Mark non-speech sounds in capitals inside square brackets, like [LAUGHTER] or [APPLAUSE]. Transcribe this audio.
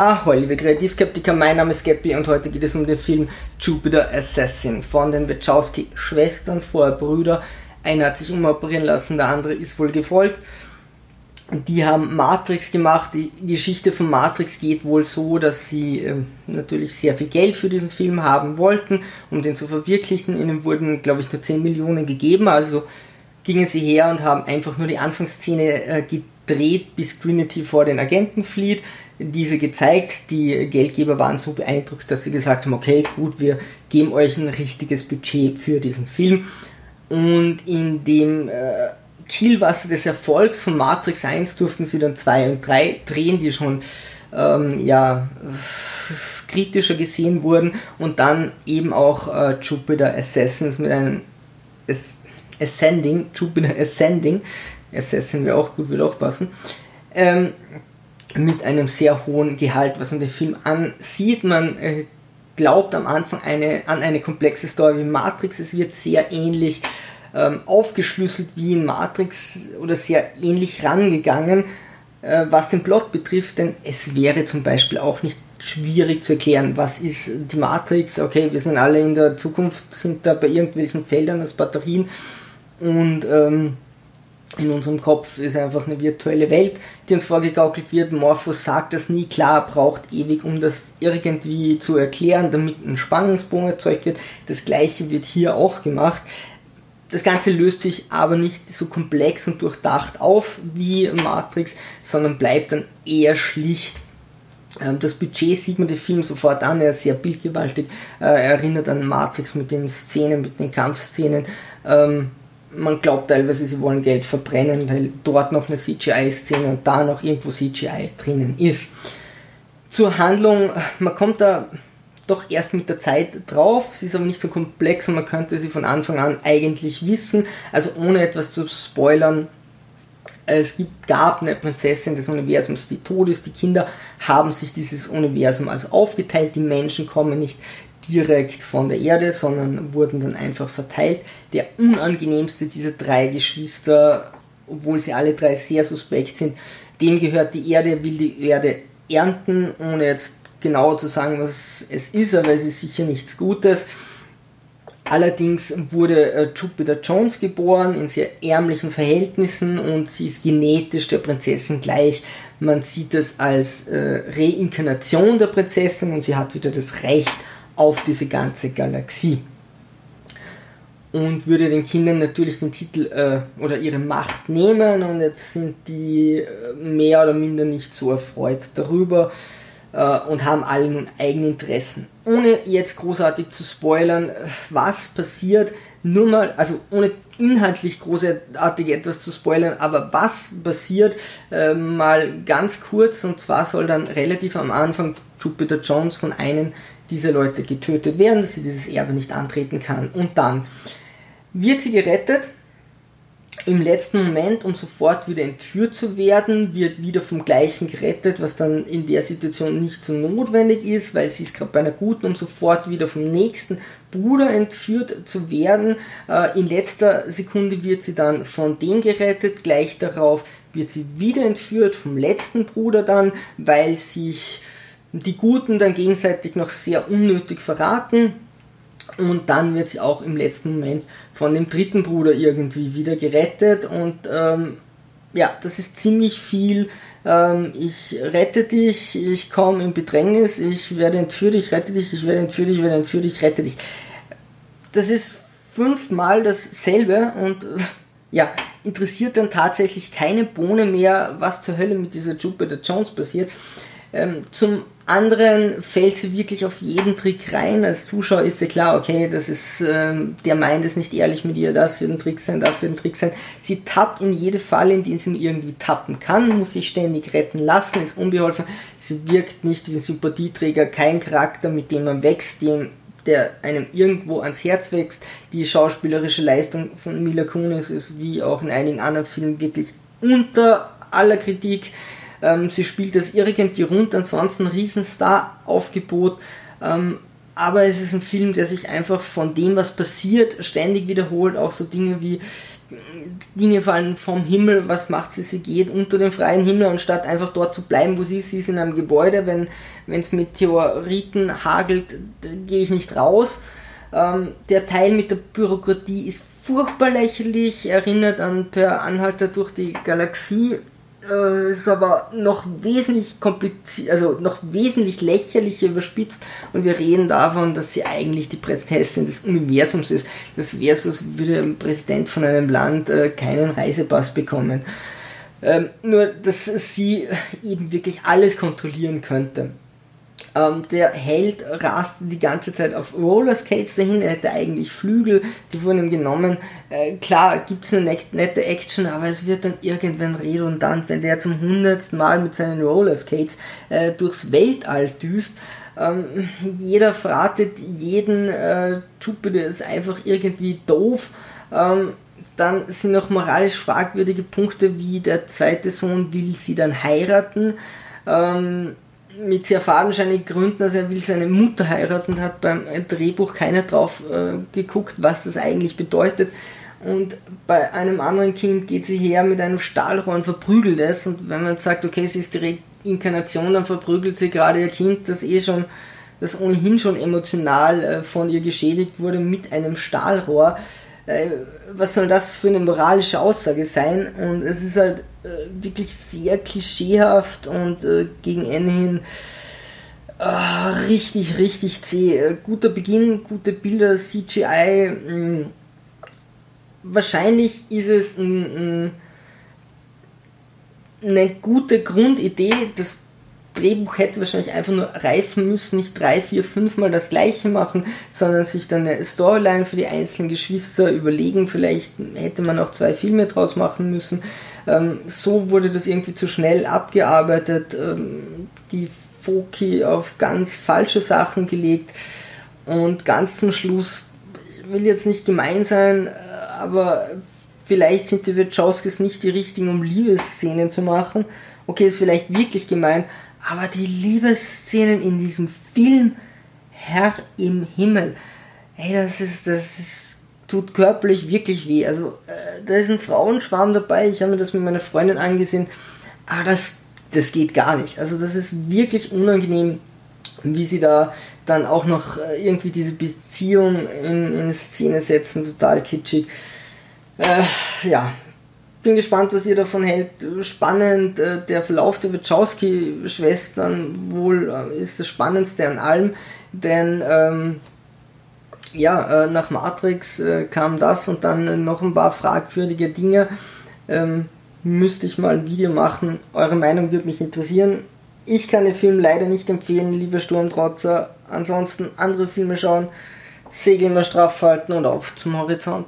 Ahoi, liebe Kreativskeptiker, mein Name ist Geppi und heute geht es um den Film Jupiter Assassin von den Wachowski-Schwestern, vorher Brüder. Einer hat sich umoperieren lassen, der andere ist wohl gefolgt. Die haben Matrix gemacht. Die Geschichte von Matrix geht wohl so, dass sie äh, natürlich sehr viel Geld für diesen Film haben wollten, um den zu verwirklichen. Ihnen wurden, glaube ich, nur 10 Millionen gegeben, also gingen sie her und haben einfach nur die Anfangsszene äh, gedreht, bis Trinity vor den Agenten flieht diese gezeigt. Die Geldgeber waren so beeindruckt, dass sie gesagt haben, okay, gut, wir geben euch ein richtiges Budget für diesen Film. Und in dem äh, Kielwasser des Erfolgs von Matrix 1 durften sie dann 2 und 3 drehen, die schon ähm, ja, kritischer gesehen wurden. Und dann eben auch äh, Jupiter Assassins mit einem Ascending, Jupiter Ascending, Assassin wäre auch gut, würde auch passen. Ähm, mit einem sehr hohen Gehalt, was man den Film ansieht. Man äh, glaubt am Anfang eine, an eine komplexe Story wie Matrix. Es wird sehr ähnlich ähm, aufgeschlüsselt wie in Matrix oder sehr ähnlich rangegangen, äh, was den Plot betrifft, denn es wäre zum Beispiel auch nicht schwierig zu erklären, was ist die Matrix. Okay, wir sind alle in der Zukunft, sind da bei irgendwelchen Feldern als Batterien und ähm, in unserem Kopf ist einfach eine virtuelle Welt, die uns vorgegaukelt wird. Morpheus sagt das nie klar, braucht ewig, um das irgendwie zu erklären, damit ein Spannungsbogen erzeugt wird. Das gleiche wird hier auch gemacht. Das Ganze löst sich aber nicht so komplex und durchdacht auf wie Matrix, sondern bleibt dann eher schlicht. Ähm, das Budget sieht man den Film sofort an, er ist sehr bildgewaltig, er erinnert an Matrix mit den Szenen, mit den Kampfszenen ähm, man glaubt teilweise, sie wollen Geld verbrennen, weil dort noch eine CGI-Szene und da noch irgendwo CGI drinnen ist. Zur Handlung, man kommt da doch erst mit der Zeit drauf, sie ist aber nicht so komplex und man könnte sie von Anfang an eigentlich wissen, also ohne etwas zu spoilern. Es gibt, gab eine Prinzessin des Universums, die tot ist. Die Kinder haben sich dieses Universum also aufgeteilt. Die Menschen kommen nicht direkt von der Erde, sondern wurden dann einfach verteilt. Der unangenehmste dieser drei Geschwister, obwohl sie alle drei sehr suspekt sind, dem gehört die Erde, will die Erde ernten, ohne jetzt genau zu sagen, was es ist, aber es ist sicher nichts Gutes. Allerdings wurde äh, Jupiter Jones geboren in sehr ärmlichen Verhältnissen und sie ist genetisch der Prinzessin gleich. Man sieht es als äh, Reinkarnation der Prinzessin und sie hat wieder das Recht auf diese ganze Galaxie. Und würde den Kindern natürlich den Titel äh, oder ihre Macht nehmen und jetzt sind die äh, mehr oder minder nicht so erfreut darüber äh, und haben alle nun eigene Interessen. Ohne jetzt großartig zu spoilern, äh, was passiert, nur mal, also ohne inhaltlich großartig etwas zu spoilern, aber was passiert, äh, mal ganz kurz und zwar soll dann relativ am Anfang Jupiter Jones von einem diese Leute getötet werden, dass sie dieses Erbe nicht antreten kann. Und dann wird sie gerettet im letzten Moment, um sofort wieder entführt zu werden, wird wieder vom gleichen gerettet, was dann in der Situation nicht so notwendig ist, weil sie ist gerade bei einer guten, um sofort wieder vom nächsten Bruder entführt zu werden. Äh, in letzter Sekunde wird sie dann von dem gerettet, gleich darauf wird sie wieder entführt vom letzten Bruder dann, weil sich die Guten dann gegenseitig noch sehr unnötig verraten. Und dann wird sie auch im letzten Moment von dem dritten Bruder irgendwie wieder gerettet. Und ähm, ja, das ist ziemlich viel. Ähm, ich rette dich, ich komme in Bedrängnis, ich werde entführt, ich rette dich, ich werde entführt, ich werde entführt, ich rette dich. Das ist fünfmal dasselbe und äh, [LAUGHS] ja, interessiert dann tatsächlich keine Bohne mehr, was zur Hölle mit dieser Jupiter Jones passiert. Ähm, zum anderen fällt sie wirklich auf jeden Trick rein. Als Zuschauer ist ja klar, okay, das ist, ähm, der meint es nicht ehrlich mit ihr, das wird ein Trick sein, das wird ein Trick sein. Sie tappt in jede Falle, in die sie irgendwie tappen kann, muss sich ständig retten lassen, ist unbeholfen. Sie wirkt nicht wie ein Sympathieträger, kein Charakter, mit dem man wächst, dem, der einem irgendwo ans Herz wächst. Die schauspielerische Leistung von Mila Kunis ist wie auch in einigen anderen Filmen wirklich unter aller Kritik ähm, sie spielt das irgendwie rund, ansonsten Riesenstar-Aufgebot. Ähm, aber es ist ein Film, der sich einfach von dem, was passiert, ständig wiederholt. Auch so Dinge wie Dinge fallen vom Himmel, was macht sie? Sie geht unter den freien Himmel, anstatt einfach dort zu bleiben, wo sie ist. Sie ist in einem Gebäude, wenn es Meteoriten hagelt, gehe ich nicht raus. Ähm, der Teil mit der Bürokratie ist furchtbar lächerlich, erinnert an Per Anhalter durch die Galaxie äh, ist aber noch wesentlich kompliziert, also noch wesentlich lächerlicher überspitzt und wir reden davon, dass sie eigentlich die Präsidentin des Universums ist. Das wäre so, als würde ein Präsident von einem Land äh, keinen Reisepass bekommen. Ähm, nur, dass sie eben wirklich alles kontrollieren könnte. Ähm, der Held raste die ganze Zeit auf Rollerskates dahin, er hätte eigentlich Flügel, die wurden ihm genommen. Äh, klar, gibt es eine nette Action, aber es wird dann irgendwann redundant, wenn der zum hundertsten Mal mit seinen Rollerskates äh, durchs Weltall düst. Ähm, jeder fratet jeden äh, Jupiter ist einfach irgendwie doof. Ähm, dann sind noch moralisch fragwürdige Punkte, wie der zweite Sohn will sie dann heiraten. Ähm, mit sehr fadenscheinigen Gründen, also er will seine Mutter heiraten hat beim Drehbuch keiner drauf äh, geguckt, was das eigentlich bedeutet. Und bei einem anderen Kind geht sie her mit einem Stahlrohr und verprügelt es. Und wenn man sagt, okay, sie ist die Reinkarnation, dann verprügelt sie gerade ihr Kind, das eh schon, das ohnehin schon emotional äh, von ihr geschädigt wurde, mit einem Stahlrohr. Äh, was soll das für eine moralische Aussage sein? Und es ist halt äh, wirklich sehr klischeehaft und äh, gegen Ende hin äh, richtig, richtig zäh. Äh, guter Beginn, gute Bilder, CGI. Mh. Mm, wahrscheinlich ist es ein, ein, eine gute Grundidee. Das Drehbuch hätte wahrscheinlich einfach nur reifen müssen, nicht drei, vier, fünf Mal das gleiche machen, sondern sich dann eine Storyline für die einzelnen Geschwister überlegen. Vielleicht hätte man auch zwei Filme draus machen müssen. Ähm, so wurde das irgendwie zu schnell abgearbeitet, ähm, die Foki auf ganz falsche Sachen gelegt und ganz zum Schluss, ich will jetzt nicht gemein sein, äh, aber vielleicht sind die Wachowskis nicht die richtigen, um Liebesszenen zu machen. Okay, ist vielleicht wirklich gemein, aber die Liebesszenen in diesem Film, Herr im Himmel, ey, das ist, das ist tut körperlich wirklich weh. Also äh, da ist ein Frauenschwarm dabei. Ich habe mir das mit meiner Freundin angesehen. Aber das, das geht gar nicht. Also das ist wirklich unangenehm, wie sie da dann auch noch äh, irgendwie diese Beziehung in, in Szene setzen. Total kitschig. Äh, ja, bin gespannt, was ihr davon hält. Spannend, äh, der Verlauf der Wachowski-Schwestern wohl äh, ist das Spannendste an allem, denn ähm, ja, äh, nach Matrix kam das und dann noch ein paar fragwürdige Dinge. Ähm, müsste ich mal ein Video machen. Eure Meinung würde mich interessieren. Ich kann den Film leider nicht empfehlen, lieber Sturmtrotzer. Ansonsten andere Filme schauen, Segel immer straff halten und auf zum Horizont.